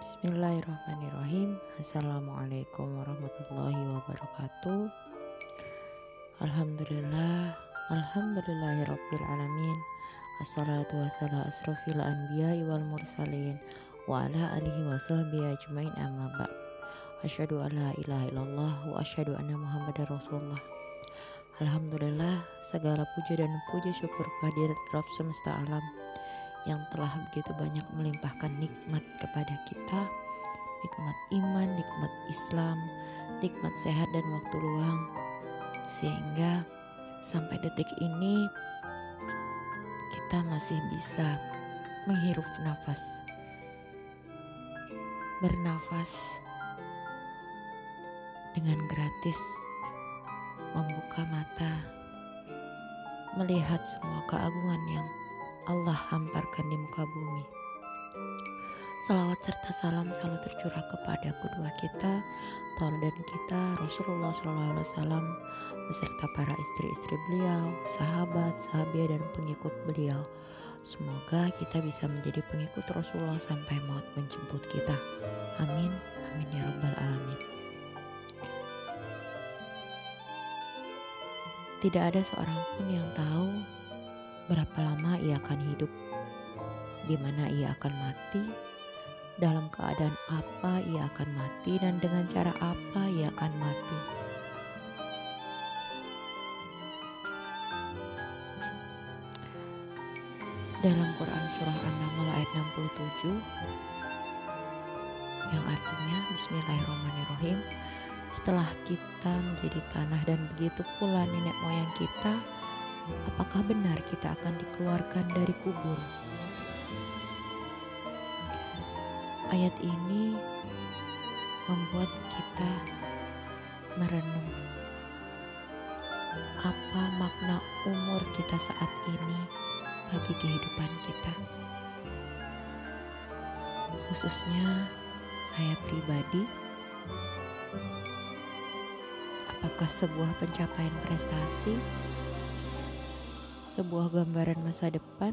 Bismillahirrahmanirrahim. Assalamualaikum warahmatullahi wabarakatuh. Alhamdulillah Alhamdulillahirabbil Assalatu wassalamu asrofil anbiya wal mursalin Wa ala alihi wa sahbihi ajmain amma ba' Asyhadu an la ilaha illallah wa asyhadu anna muhammadar rasulullah. Alhamdulillah segala puja dan puji syukur kehadirat Rabb semesta alam yang telah begitu banyak melimpahkan nikmat kepada kita, nikmat iman, nikmat Islam, nikmat sehat dan waktu luang, sehingga sampai detik ini kita masih bisa menghirup nafas, bernafas dengan gratis, membuka mata, melihat semua keagungan yang Allah hamparkan di muka bumi. Salawat serta salam selalu tercurah kepada kedua kita, dan kita Rasulullah SAW beserta para istri-istri beliau, sahabat, sahabat dan pengikut beliau. Semoga kita bisa menjadi pengikut Rasulullah sampai maut menjemput kita. Amin, amin ya rabbal alamin. Tidak ada seorang pun yang tahu berapa lama ia akan hidup, di mana ia akan mati, dalam keadaan apa ia akan mati, dan dengan cara apa ia akan mati. Dalam Quran Surah An-Naml ayat 67 yang artinya Bismillahirrahmanirrahim. Setelah kita menjadi tanah dan begitu pula nenek moyang kita apakah benar kita akan dikeluarkan dari kubur? Ayat ini membuat kita merenung apa makna umur kita saat ini bagi kehidupan kita. Khususnya saya pribadi, apakah sebuah pencapaian prestasi sebuah gambaran masa depan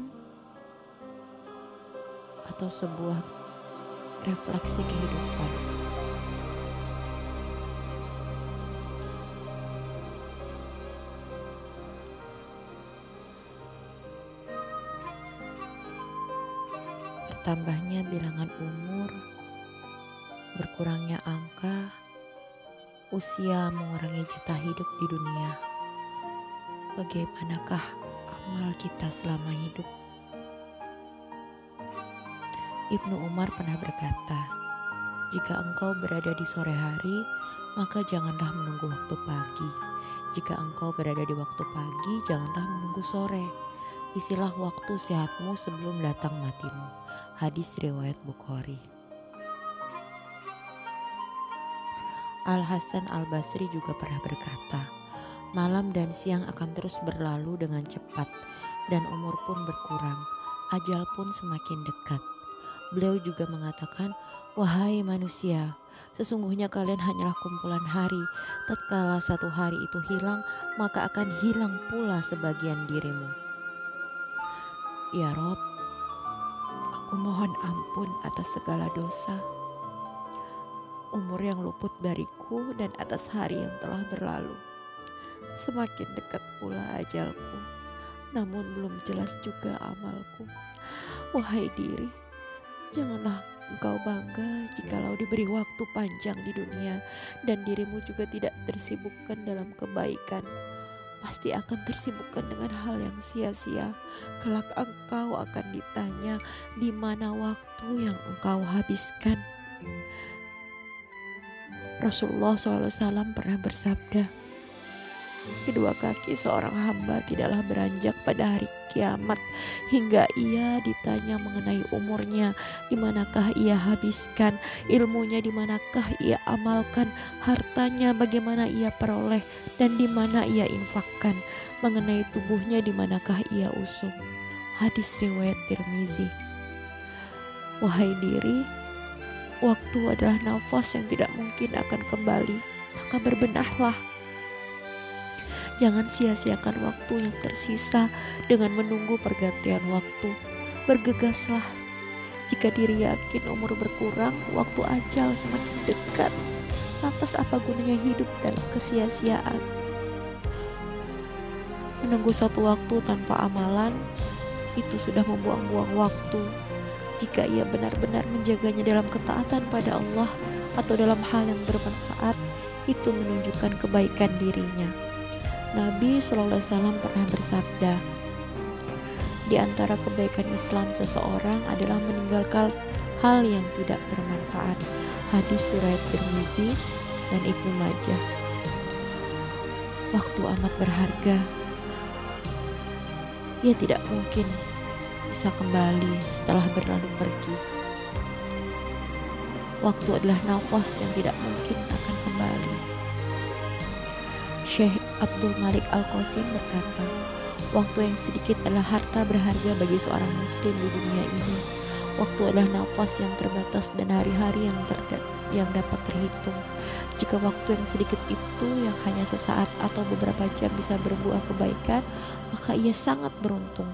atau sebuah refleksi kehidupan. Bertambahnya bilangan umur, berkurangnya angka, usia mengurangi jatah hidup di dunia. Bagaimanakah amal kita selama hidup. Ibnu Umar pernah berkata, "Jika engkau berada di sore hari, maka janganlah menunggu waktu pagi. Jika engkau berada di waktu pagi, janganlah menunggu sore. Isilah waktu sehatmu sebelum datang matimu." Hadis riwayat Bukhari. Al Hasan Al Basri juga pernah berkata, Malam dan siang akan terus berlalu dengan cepat dan umur pun berkurang, ajal pun semakin dekat. Beliau juga mengatakan, "Wahai manusia, sesungguhnya kalian hanyalah kumpulan hari. Tatkala satu hari itu hilang, maka akan hilang pula sebagian dirimu." Ya Rob, aku mohon ampun atas segala dosa. Umur yang luput dariku dan atas hari yang telah berlalu. Semakin dekat pula ajalku, namun belum jelas juga amalku. Wahai diri, janganlah engkau bangga jikalau diberi waktu panjang di dunia dan dirimu juga tidak tersibukkan dalam kebaikan. Pasti akan tersibukkan dengan hal yang sia-sia. Kelak engkau akan ditanya di mana waktu yang engkau habiskan. Rasulullah SAW pernah bersabda, Kedua kaki seorang hamba tidaklah beranjak pada hari kiamat hingga ia ditanya mengenai umurnya, di manakah ia habiskan, ilmunya di manakah ia amalkan, hartanya bagaimana ia peroleh? Dan di mana ia infakkan, mengenai tubuhnya di manakah ia usung. Hadis riwayat Tirmizi. Wahai diri, waktu adalah nafas yang tidak mungkin akan kembali, maka berbenahlah Jangan sia-siakan waktu yang tersisa dengan menunggu pergantian waktu. Bergegaslah, Jika diri yakin umur berkurang, waktu ajal semakin dekat. Lantas apa gunanya hidup dalam kesia-siaan? Menunggu satu waktu tanpa amalan, itu sudah membuang-buang waktu. Jika ia benar-benar menjaganya dalam ketaatan pada Allah atau dalam hal yang bermanfaat, itu menunjukkan kebaikan dirinya. Nabi Shallallahu Alaihi pernah bersabda, di antara kebaikan Islam seseorang adalah meninggalkan hal yang tidak bermanfaat. Hadis surat Tirmizi dan Ibnu Majah. Waktu amat berharga. Ia tidak mungkin bisa kembali setelah berlalu pergi. Waktu adalah nafas yang tidak mungkin akan kembali. Syekh Abdul Malik Al-Qasim berkata, Waktu yang sedikit adalah harta berharga bagi seorang muslim di dunia ini. Waktu adalah nafas yang terbatas dan hari-hari yang yang dapat terhitung. Jika waktu yang sedikit itu yang hanya sesaat atau beberapa jam bisa berbuah kebaikan, maka ia sangat beruntung.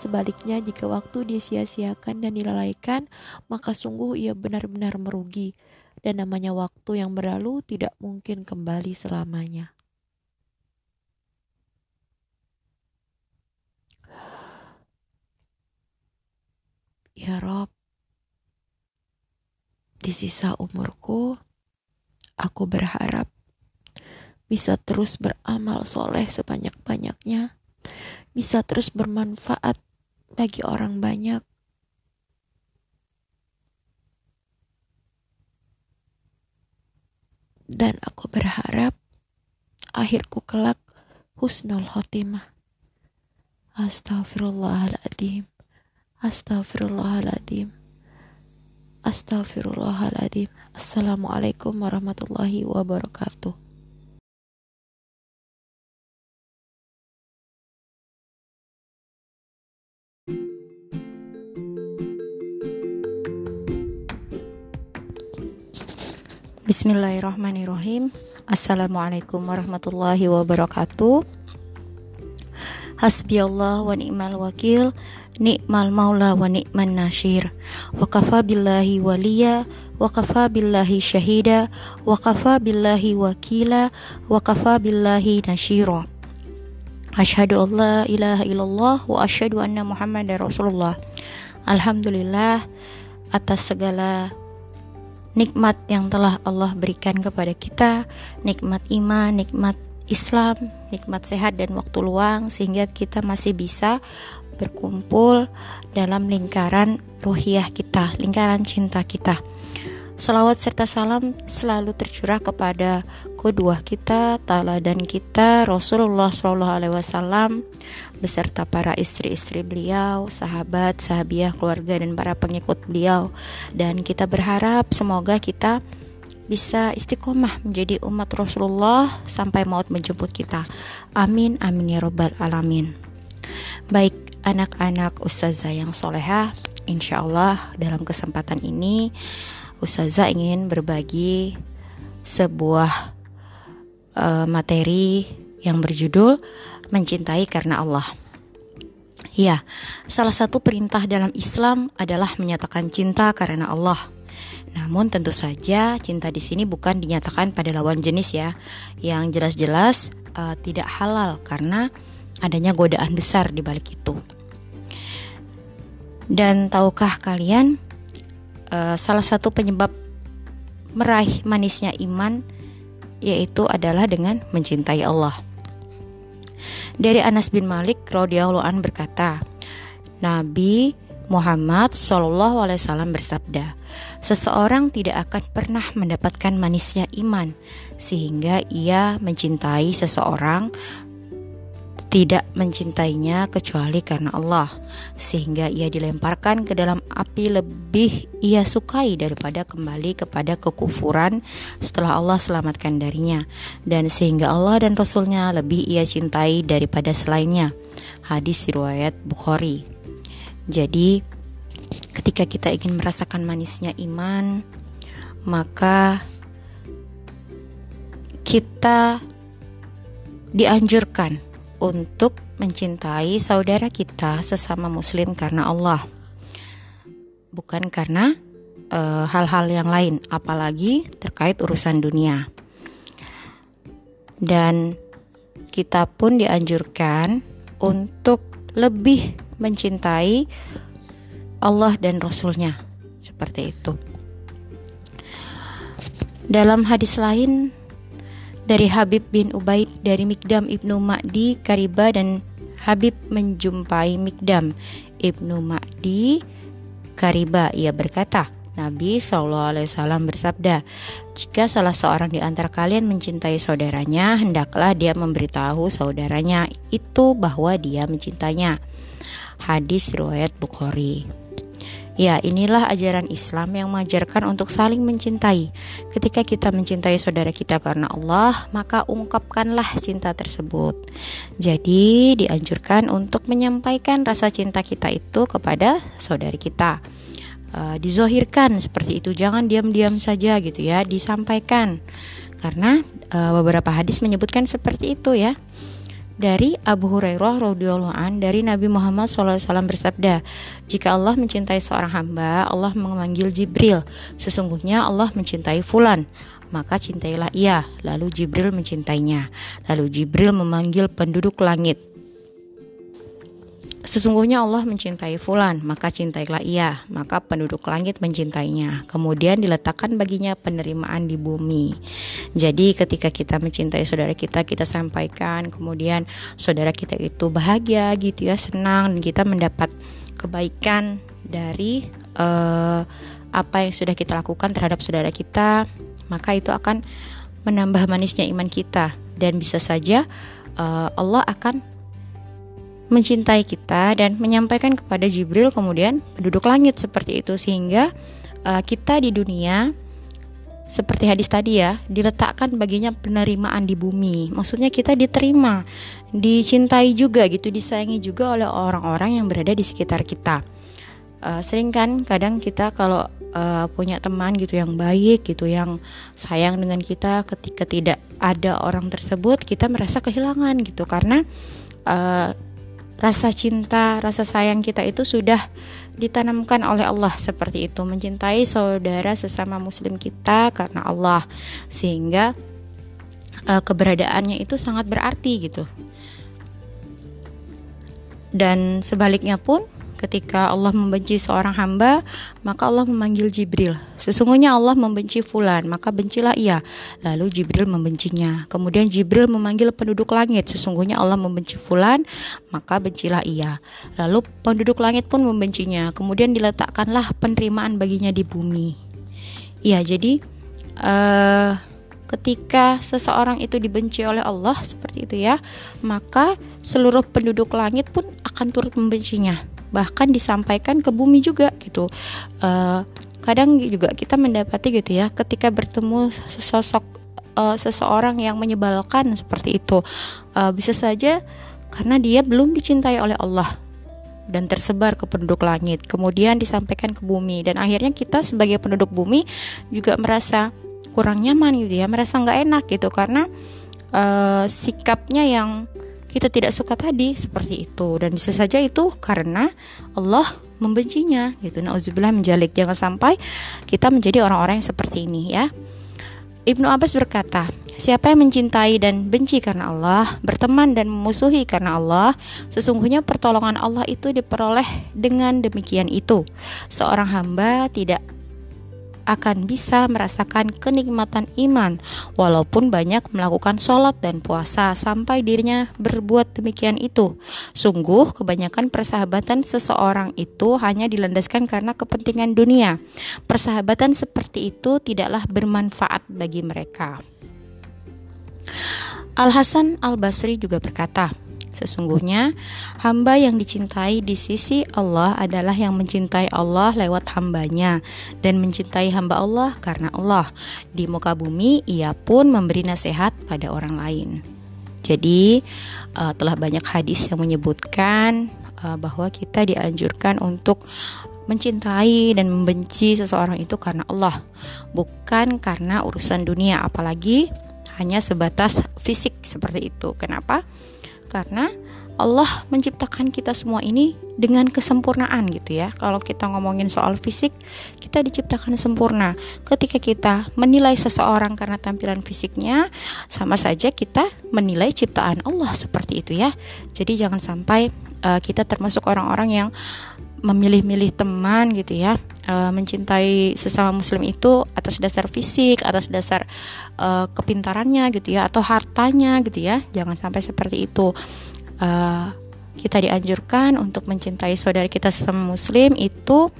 Sebaliknya, jika waktu disia-siakan dan dilalaikan, maka sungguh ia benar-benar merugi. Dan namanya waktu yang berlalu tidak mungkin kembali selamanya. Ya Rob, di sisa umurku, aku berharap bisa terus beramal soleh sebanyak-banyaknya, bisa terus bermanfaat bagi orang banyak. Dan aku berharap akhirku kelak husnul khotimah. Astaghfirullahaladzim. Astaghfirullahaladzim. Astaghfirullahaladzim. Assalamualaikum warahmatullahi wabarakatuh. Bismillahirrahmanirrahim. Assalamualaikum warahmatullahi wabarakatuh. Hasbi Allah wa ni'mal wakil Ni'mal maula wa ni'man nasir. Wa kafa billahi waliya Wa kafa billahi syahida Wa kafa billahi wakila Wa kafa billahi nasira Ashadu an la ilaha illallah Wa ashadu anna muhammad rasulullah. Alhamdulillah Atas segala nikmat yang telah Allah berikan kepada kita. Nikmat iman, nikmat Islam, nikmat sehat dan waktu luang sehingga kita masih bisa berkumpul dalam lingkaran ruhiah kita, lingkaran cinta kita. Salawat serta salam selalu tercurah kepada kedua kita, dan kita, Rasulullah Shallallahu Alaihi Wasallam, beserta para istri-istri beliau, sahabat, sahabiah, keluarga dan para pengikut beliau. Dan kita berharap semoga kita bisa istiqomah menjadi umat Rasulullah sampai maut menjemput kita. Amin, amin ya robbal alamin. Baik anak-anak ustazah yang soleha, insya Allah dalam kesempatan ini ustazah ingin berbagi sebuah uh, materi yang berjudul mencintai karena Allah. Ya, salah satu perintah dalam Islam adalah menyatakan cinta karena Allah. Namun tentu saja cinta di sini bukan dinyatakan pada lawan jenis ya, yang jelas-jelas uh, tidak halal karena adanya godaan besar di balik itu. Dan tahukah kalian uh, salah satu penyebab meraih manisnya iman yaitu adalah dengan mencintai Allah. Dari Anas bin Malik radhiyallahu an berkata, Nabi Muhammad Shallallahu Alaihi Wasallam bersabda, seseorang tidak akan pernah mendapatkan manisnya iman sehingga ia mencintai seseorang tidak mencintainya kecuali karena Allah sehingga ia dilemparkan ke dalam api lebih ia sukai daripada kembali kepada kekufuran setelah Allah selamatkan darinya dan sehingga Allah dan Rasulnya lebih ia cintai daripada selainnya. Hadis riwayat Bukhari. Jadi, ketika kita ingin merasakan manisnya iman, maka kita dianjurkan untuk mencintai saudara kita sesama Muslim karena Allah. bukan karena eh, hal-hal uh, yang lain, apalagi terkait urusan dunia. Dan kita pun dianjurkan untuk lebih mencintai Allah dan Rasulnya seperti itu. Dalam hadis lain dari Habib bin Ubaid dari Mikdam ibnu Ma'di Kariba dan Habib menjumpai Mikdam ibnu Ma'di Kariba ia berkata Nabi SAW bersabda, "Jika salah seorang di antara kalian mencintai saudaranya, hendaklah dia memberitahu saudaranya itu bahwa dia mencintainya." Hadis riwayat Bukhari. Ya, inilah ajaran Islam yang mengajarkan untuk saling mencintai. Ketika kita mencintai saudara kita karena Allah, maka ungkapkanlah cinta tersebut. Jadi, dianjurkan untuk menyampaikan rasa cinta kita itu kepada saudari kita. Uh, dizohirkan seperti itu, jangan diam-diam saja gitu ya, disampaikan. Karena uh, beberapa hadis menyebutkan seperti itu ya dari Abu Hurairah radhiyallahu an dari Nabi Muhammad SAW bersabda, jika Allah mencintai seorang hamba, Allah memanggil Jibril. Sesungguhnya Allah mencintai fulan, maka cintailah ia. Lalu Jibril mencintainya. Lalu Jibril memanggil penduduk langit. Sesungguhnya Allah mencintai fulan, maka cintailah ia, maka penduduk langit mencintainya. Kemudian diletakkan baginya penerimaan di bumi. Jadi ketika kita mencintai saudara kita, kita sampaikan, kemudian saudara kita itu bahagia gitu ya, senang dan kita mendapat kebaikan dari uh, apa yang sudah kita lakukan terhadap saudara kita, maka itu akan menambah manisnya iman kita dan bisa saja uh, Allah akan mencintai kita dan menyampaikan kepada Jibril kemudian penduduk langit seperti itu sehingga uh, kita di dunia seperti hadis tadi ya diletakkan baginya penerimaan di bumi. Maksudnya kita diterima dicintai juga gitu disayangi juga oleh orang-orang yang berada di sekitar kita. Uh, sering kan kadang kita kalau uh, punya teman gitu yang baik gitu yang sayang dengan kita ketika tidak ada orang tersebut kita merasa kehilangan gitu. Karena uh, rasa cinta, rasa sayang kita itu sudah ditanamkan oleh Allah seperti itu, mencintai saudara sesama muslim kita karena Allah sehingga uh, keberadaannya itu sangat berarti gitu. Dan sebaliknya pun ketika Allah membenci seorang hamba, maka Allah memanggil Jibril. Sesungguhnya Allah membenci fulan, maka bencilah ia. Lalu Jibril membencinya. Kemudian Jibril memanggil penduduk langit. Sesungguhnya Allah membenci fulan, maka bencilah ia. Lalu penduduk langit pun membencinya. Kemudian diletakkanlah penerimaan baginya di bumi. Iya, jadi uh, ketika seseorang itu dibenci oleh Allah seperti itu ya, maka seluruh penduduk langit pun akan turut membencinya bahkan disampaikan ke bumi juga gitu. Uh, kadang juga kita mendapati gitu ya ketika bertemu sosok uh, seseorang yang menyebalkan seperti itu uh, bisa saja karena dia belum dicintai oleh Allah dan tersebar ke penduduk langit kemudian disampaikan ke bumi dan akhirnya kita sebagai penduduk bumi juga merasa kurang nyaman gitu ya merasa nggak enak gitu karena uh, sikapnya yang kita tidak suka tadi seperti itu. Dan bisa saja itu karena Allah membencinya gitu. Nauzubillah menjalik jangan sampai kita menjadi orang-orang yang seperti ini ya. Ibnu Abbas berkata, Siapa yang mencintai dan benci karena Allah, berteman dan memusuhi karena Allah, sesungguhnya pertolongan Allah itu diperoleh dengan demikian itu. Seorang hamba tidak akan bisa merasakan kenikmatan iman walaupun banyak melakukan sholat dan puasa sampai dirinya berbuat demikian itu. Sungguh kebanyakan persahabatan seseorang itu hanya dilandaskan karena kepentingan dunia. Persahabatan seperti itu tidaklah bermanfaat bagi mereka. Al Hasan Al Basri juga berkata, Sesungguhnya hamba yang dicintai di sisi Allah adalah yang mencintai Allah lewat hambanya dan mencintai hamba Allah karena Allah. Di muka bumi ia pun memberi nasihat pada orang lain. Jadi uh, telah banyak hadis yang menyebutkan uh, bahwa kita dianjurkan untuk mencintai dan membenci seseorang itu karena Allah, bukan karena urusan dunia, apalagi hanya sebatas fisik seperti itu. Kenapa? Karena Allah menciptakan kita semua ini dengan kesempurnaan gitu ya. Kalau kita ngomongin soal fisik, kita diciptakan sempurna. Ketika kita menilai seseorang karena tampilan fisiknya, sama saja kita menilai ciptaan Allah seperti itu ya. Jadi jangan sampai uh, kita termasuk orang-orang yang memilih-milih teman gitu ya uh, mencintai sesama muslim itu atas dasar fisik atas dasar uh, kepintarannya gitu ya atau hartanya gitu ya jangan sampai seperti itu. Uh, kita dianjurkan untuk mencintai saudara kita sesama muslim itu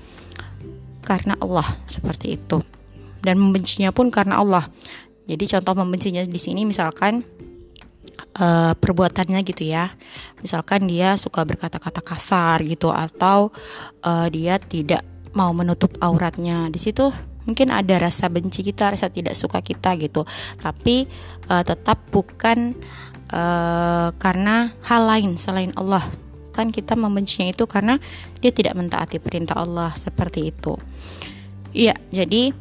karena Allah seperti itu. Dan membencinya pun karena Allah. Jadi contoh membencinya di sini misalkan uh, perbuatannya gitu ya. Misalkan dia suka berkata-kata kasar gitu atau uh, dia tidak mau menutup auratnya. Di situ mungkin ada rasa benci kita, rasa tidak suka kita gitu. Tapi uh, tetap bukan uh, karena hal lain selain Allah. Kan kita membencinya itu karena dia tidak mentaati perintah Allah seperti itu. Iya, jadi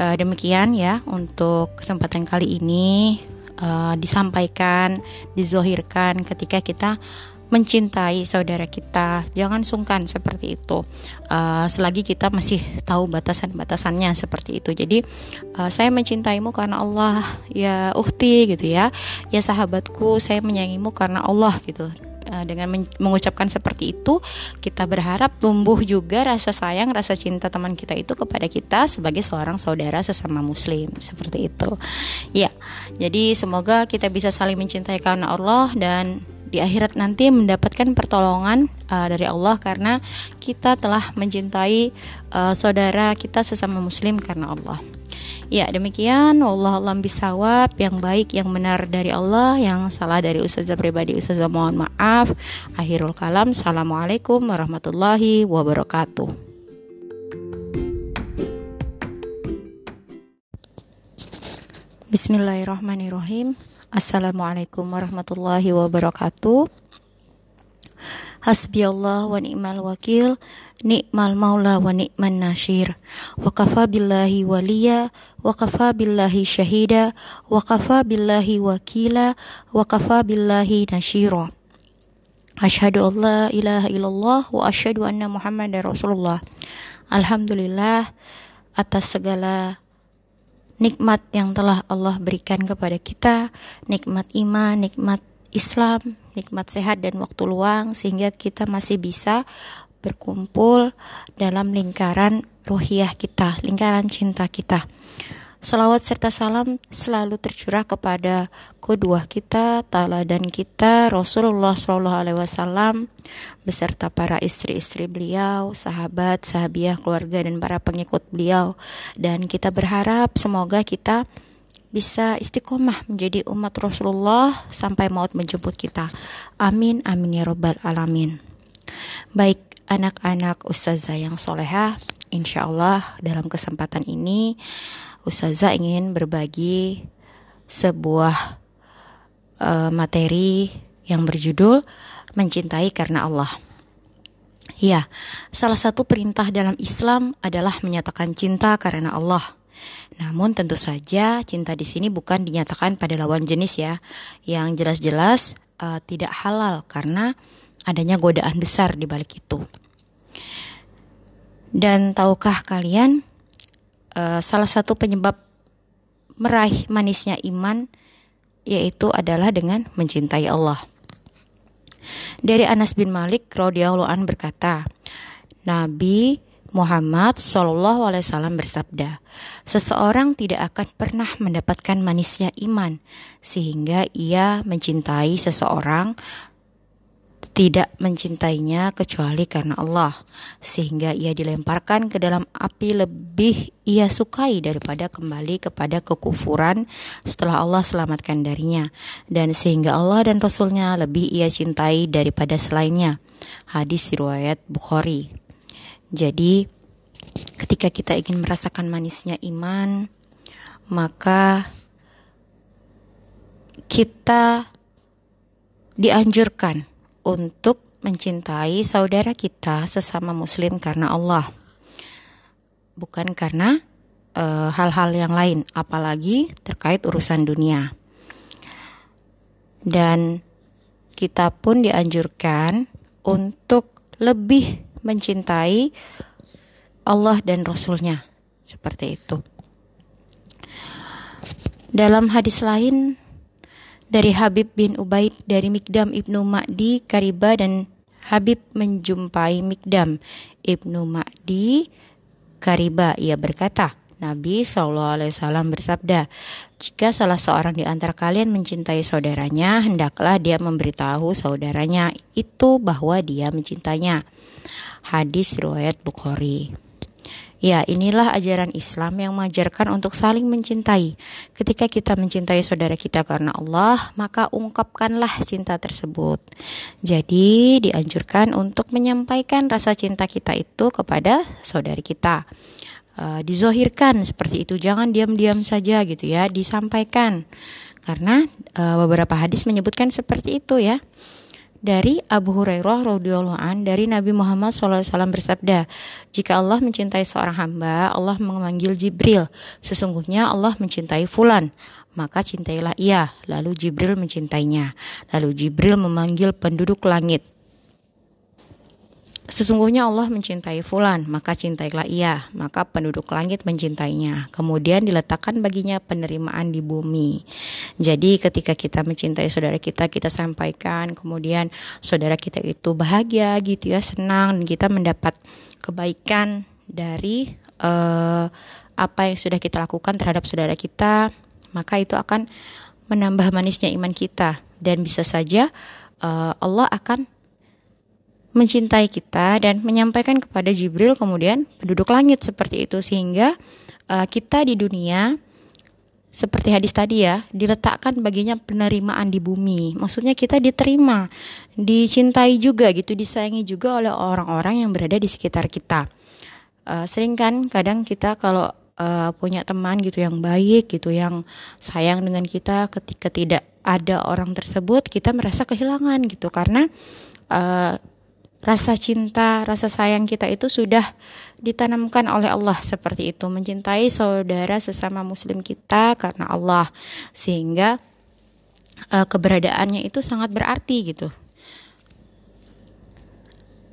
demikian ya untuk kesempatan kali ini uh, disampaikan, dizohirkan ketika kita mencintai saudara kita. Jangan sungkan seperti itu. Uh, selagi kita masih tahu batasan-batasannya seperti itu. Jadi uh, saya mencintaimu karena Allah, ya uhti gitu ya. Ya sahabatku, saya menyayangimu karena Allah gitu. Eh, dengan mengucapkan seperti itu kita berharap tumbuh juga rasa sayang rasa cinta teman kita itu kepada kita sebagai seorang saudara sesama muslim seperti itu ya jadi semoga kita bisa saling mencintai karena Allah dan di akhirat nanti mendapatkan pertolongan uh, dari Allah karena kita telah mencintai uh, saudara kita sesama muslim karena Allah. Ya demikian. Allah alam bisawab yang baik yang benar dari Allah yang salah dari ustazah pribadi ustazah mohon maaf. Akhirul kalam. Assalamualaikum warahmatullahi wabarakatuh. Bismillahirrahmanirrahim Assalamualaikum warahmatullahi wabarakatuh. Hasbi Allah wa ni'mal wakil Ni'mal maula wa ni'man nasir. Wa kafa billahi waliya Wa kafa billahi syahida Wa kafa billahi wakila Wa kafa billahi nashira Ashadu an la ilaha illallah Wa ashadu anna muhammad rasulullah. Alhamdulillah Atas segala nikmat yang telah Allah berikan kepada kita Nikmat iman, nikmat Islam, nikmat sehat dan waktu luang sehingga kita masih bisa berkumpul dalam lingkaran ruhiyah kita, lingkaran cinta kita. Salawat serta salam selalu tercurah kepada kedua kita, dan kita, Rasulullah Shallallahu Alaihi Wasallam, beserta para istri-istri beliau, sahabat, sahabiah, keluarga dan para pengikut beliau. Dan kita berharap semoga kita bisa istiqomah menjadi umat Rasulullah sampai maut menjemput kita. Amin, amin ya robbal alamin. Baik anak-anak ustazah yang soleha, insya Allah dalam kesempatan ini ustazah ingin berbagi sebuah uh, materi yang berjudul mencintai karena Allah. Ya, salah satu perintah dalam Islam adalah menyatakan cinta karena Allah. Namun tentu saja cinta di sini bukan dinyatakan pada lawan jenis ya, yang jelas-jelas uh, tidak halal karena adanya godaan besar di balik itu. Dan tahukah kalian uh, salah satu penyebab meraih manisnya iman yaitu adalah dengan mencintai Allah. Dari Anas bin Malik radhiyallahu an berkata, Nabi Muhammad Wasallam bersabda, seseorang tidak akan pernah mendapatkan manisnya iman sehingga ia mencintai seseorang tidak mencintainya kecuali karena Allah sehingga ia dilemparkan ke dalam api lebih ia sukai daripada kembali kepada kekufuran setelah Allah selamatkan darinya dan sehingga Allah dan Rasulnya lebih ia cintai daripada selainnya. Hadis riwayat Bukhari. Jadi, ketika kita ingin merasakan manisnya iman, maka kita dianjurkan untuk mencintai saudara kita sesama Muslim karena Allah, bukan karena eh, hal-hal uh, yang lain, apalagi terkait urusan dunia. Dan kita pun dianjurkan untuk lebih mencintai Allah dan Rasulnya seperti itu. Dalam hadis lain dari Habib bin Ubaid dari Mikdam ibnu Ma'di Kariba dan Habib menjumpai Mikdam ibnu Ma'di Kariba ia berkata Nabi SAW bersabda, jika salah seorang di antara kalian mencintai saudaranya, hendaklah dia memberitahu saudaranya itu bahwa dia mencintainya. Hadis riwayat Bukhari. Ya, inilah ajaran Islam yang mengajarkan untuk saling mencintai. Ketika kita mencintai saudara kita karena Allah, maka ungkapkanlah cinta tersebut. Jadi, dianjurkan untuk menyampaikan rasa cinta kita itu kepada saudari kita. Uh, dizohirkan seperti itu, jangan diam-diam saja gitu ya, disampaikan. Karena uh, beberapa hadis menyebutkan seperti itu ya dari Abu Hurairah radhiyallahu an dari Nabi Muhammad SAW bersabda, jika Allah mencintai seorang hamba, Allah memanggil Jibril. Sesungguhnya Allah mencintai Fulan, maka cintailah ia. Lalu Jibril mencintainya. Lalu Jibril memanggil penduduk langit. Sesungguhnya Allah mencintai fulan, maka cintailah ia, maka penduduk langit mencintainya. Kemudian diletakkan baginya penerimaan di bumi. Jadi ketika kita mencintai saudara kita, kita sampaikan, kemudian saudara kita itu bahagia gitu ya, senang dan kita mendapat kebaikan dari uh, apa yang sudah kita lakukan terhadap saudara kita, maka itu akan menambah manisnya iman kita dan bisa saja uh, Allah akan mencintai kita dan menyampaikan kepada Jibril kemudian penduduk langit seperti itu sehingga uh, kita di dunia seperti hadis tadi ya diletakkan baginya penerimaan di bumi. Maksudnya kita diterima dicintai juga gitu disayangi juga oleh orang-orang yang berada di sekitar kita. Uh, sering kan kadang kita kalau uh, punya teman gitu yang baik gitu yang sayang dengan kita ketika tidak ada orang tersebut kita merasa kehilangan gitu. Karena uh, rasa cinta, rasa sayang kita itu sudah ditanamkan oleh Allah seperti itu, mencintai saudara sesama muslim kita karena Allah sehingga uh, keberadaannya itu sangat berarti gitu.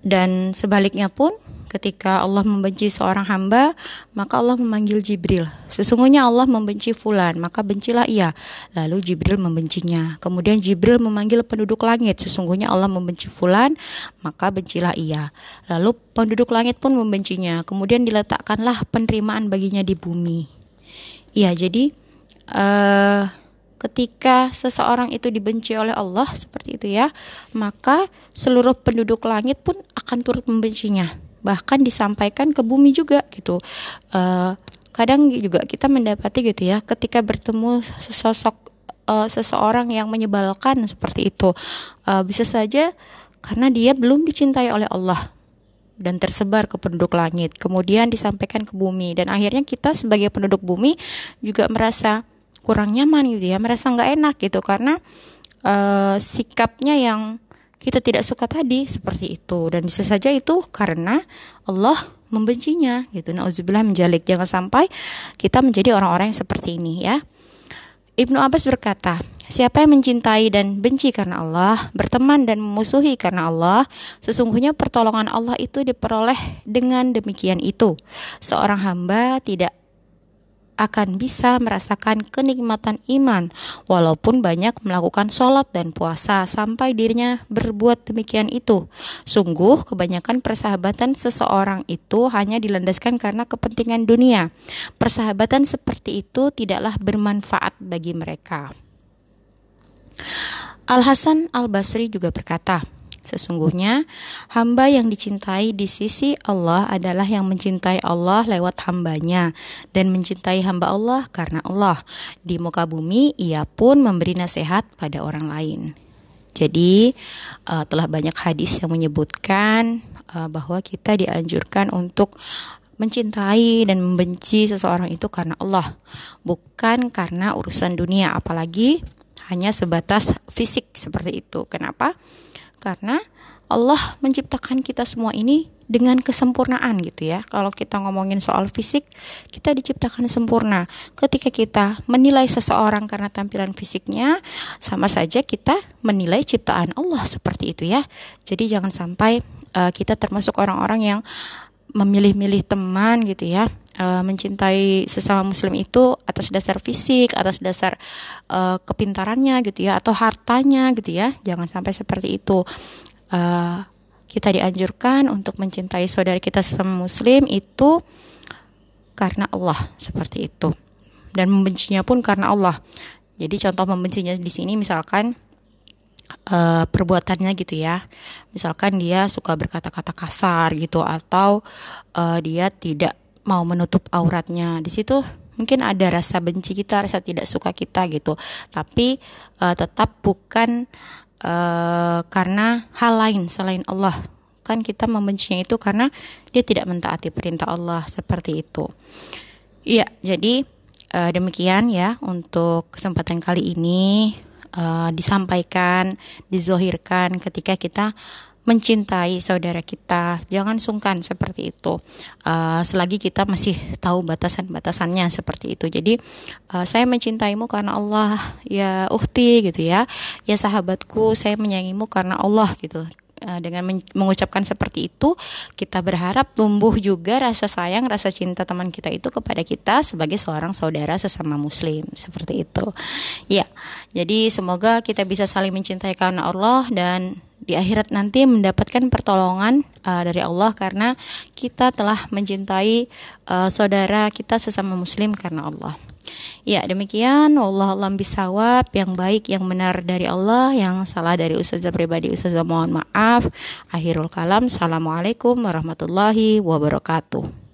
Dan sebaliknya pun ketika Allah membenci seorang hamba, maka Allah memanggil Jibril. Sesungguhnya Allah membenci fulan, maka bencilah ia. Lalu Jibril membencinya. Kemudian Jibril memanggil penduduk langit. Sesungguhnya Allah membenci fulan, maka bencilah ia. Lalu penduduk langit pun membencinya. Kemudian diletakkanlah penerimaan baginya di bumi. Iya, jadi uh, ketika seseorang itu dibenci oleh Allah seperti itu ya, maka seluruh penduduk langit pun akan turut membencinya. Bahkan disampaikan ke bumi juga gitu. Uh, kadang juga kita mendapati gitu ya, ketika bertemu sosok uh, seseorang yang menyebalkan seperti itu, uh, bisa saja karena dia belum dicintai oleh Allah dan tersebar ke penduduk langit, kemudian disampaikan ke bumi dan akhirnya kita sebagai penduduk bumi juga merasa kurang nyaman gitu ya merasa nggak enak gitu karena uh, sikapnya yang kita tidak suka tadi seperti itu. Dan bisa saja itu karena Allah membencinya gitu. Nauzubillah menjalik jangan sampai kita menjadi orang-orang yang seperti ini ya. Ibnu Abbas berkata, Siapa yang mencintai dan benci karena Allah, berteman dan memusuhi karena Allah, sesungguhnya pertolongan Allah itu diperoleh dengan demikian itu. Seorang hamba tidak akan bisa merasakan kenikmatan iman walaupun banyak melakukan sholat dan puasa sampai dirinya berbuat demikian itu. Sungguh kebanyakan persahabatan seseorang itu hanya dilandaskan karena kepentingan dunia. Persahabatan seperti itu tidaklah bermanfaat bagi mereka. Al Hasan Al Basri juga berkata, Sesungguhnya hamba yang dicintai di sisi Allah adalah yang mencintai Allah lewat hambanya dan mencintai hamba Allah karena Allah. Di muka bumi ia pun memberi nasihat pada orang lain. Jadi uh, telah banyak hadis yang menyebutkan uh, bahwa kita dianjurkan untuk mencintai dan membenci seseorang itu karena Allah, bukan karena urusan dunia, apalagi hanya sebatas fisik seperti itu. Kenapa? Karena Allah menciptakan kita semua ini dengan kesempurnaan gitu ya. Kalau kita ngomongin soal fisik, kita diciptakan sempurna. Ketika kita menilai seseorang karena tampilan fisiknya, sama saja kita menilai ciptaan Allah seperti itu ya. Jadi jangan sampai uh, kita termasuk orang-orang yang memilih-milih teman gitu ya uh, mencintai sesama muslim itu atas dasar fisik atas dasar uh, kepintarannya gitu ya atau hartanya gitu ya. Jangan sampai seperti itu. Uh, kita dianjurkan untuk mencintai saudara kita sesama muslim itu karena Allah seperti itu. Dan membencinya pun karena Allah. Jadi contoh membencinya di sini misalkan uh, perbuatannya gitu ya. Misalkan dia suka berkata-kata kasar gitu atau uh, dia tidak mau menutup auratnya. Di situ mungkin ada rasa benci kita rasa tidak suka kita gitu. Tapi uh, tetap bukan uh, karena hal lain selain Allah. Kan kita membencinya itu karena dia tidak mentaati perintah Allah seperti itu. Iya jadi uh, demikian ya untuk kesempatan kali ini uh, disampaikan dizohirkan ketika kita mencintai saudara kita. Jangan sungkan seperti itu. Uh, selagi kita masih tahu batasan-batasannya seperti itu. Jadi uh, saya mencintaimu karena Allah, ya uhti gitu ya. Ya sahabatku, saya menyayangimu karena Allah gitu. Uh, dengan mengucapkan seperti itu, kita berharap tumbuh juga rasa sayang, rasa cinta teman kita itu kepada kita sebagai seorang saudara sesama Muslim, seperti itu. Ya, jadi semoga kita bisa saling mencintai karena Allah dan di akhirat nanti mendapatkan pertolongan uh, dari Allah karena kita telah mencintai uh, saudara kita sesama muslim karena Allah. Ya, demikian Allah alam bisawab yang baik yang benar dari Allah, yang salah dari ustazah pribadi ustazah mohon maaf. Akhirul kalam. Assalamualaikum warahmatullahi wabarakatuh.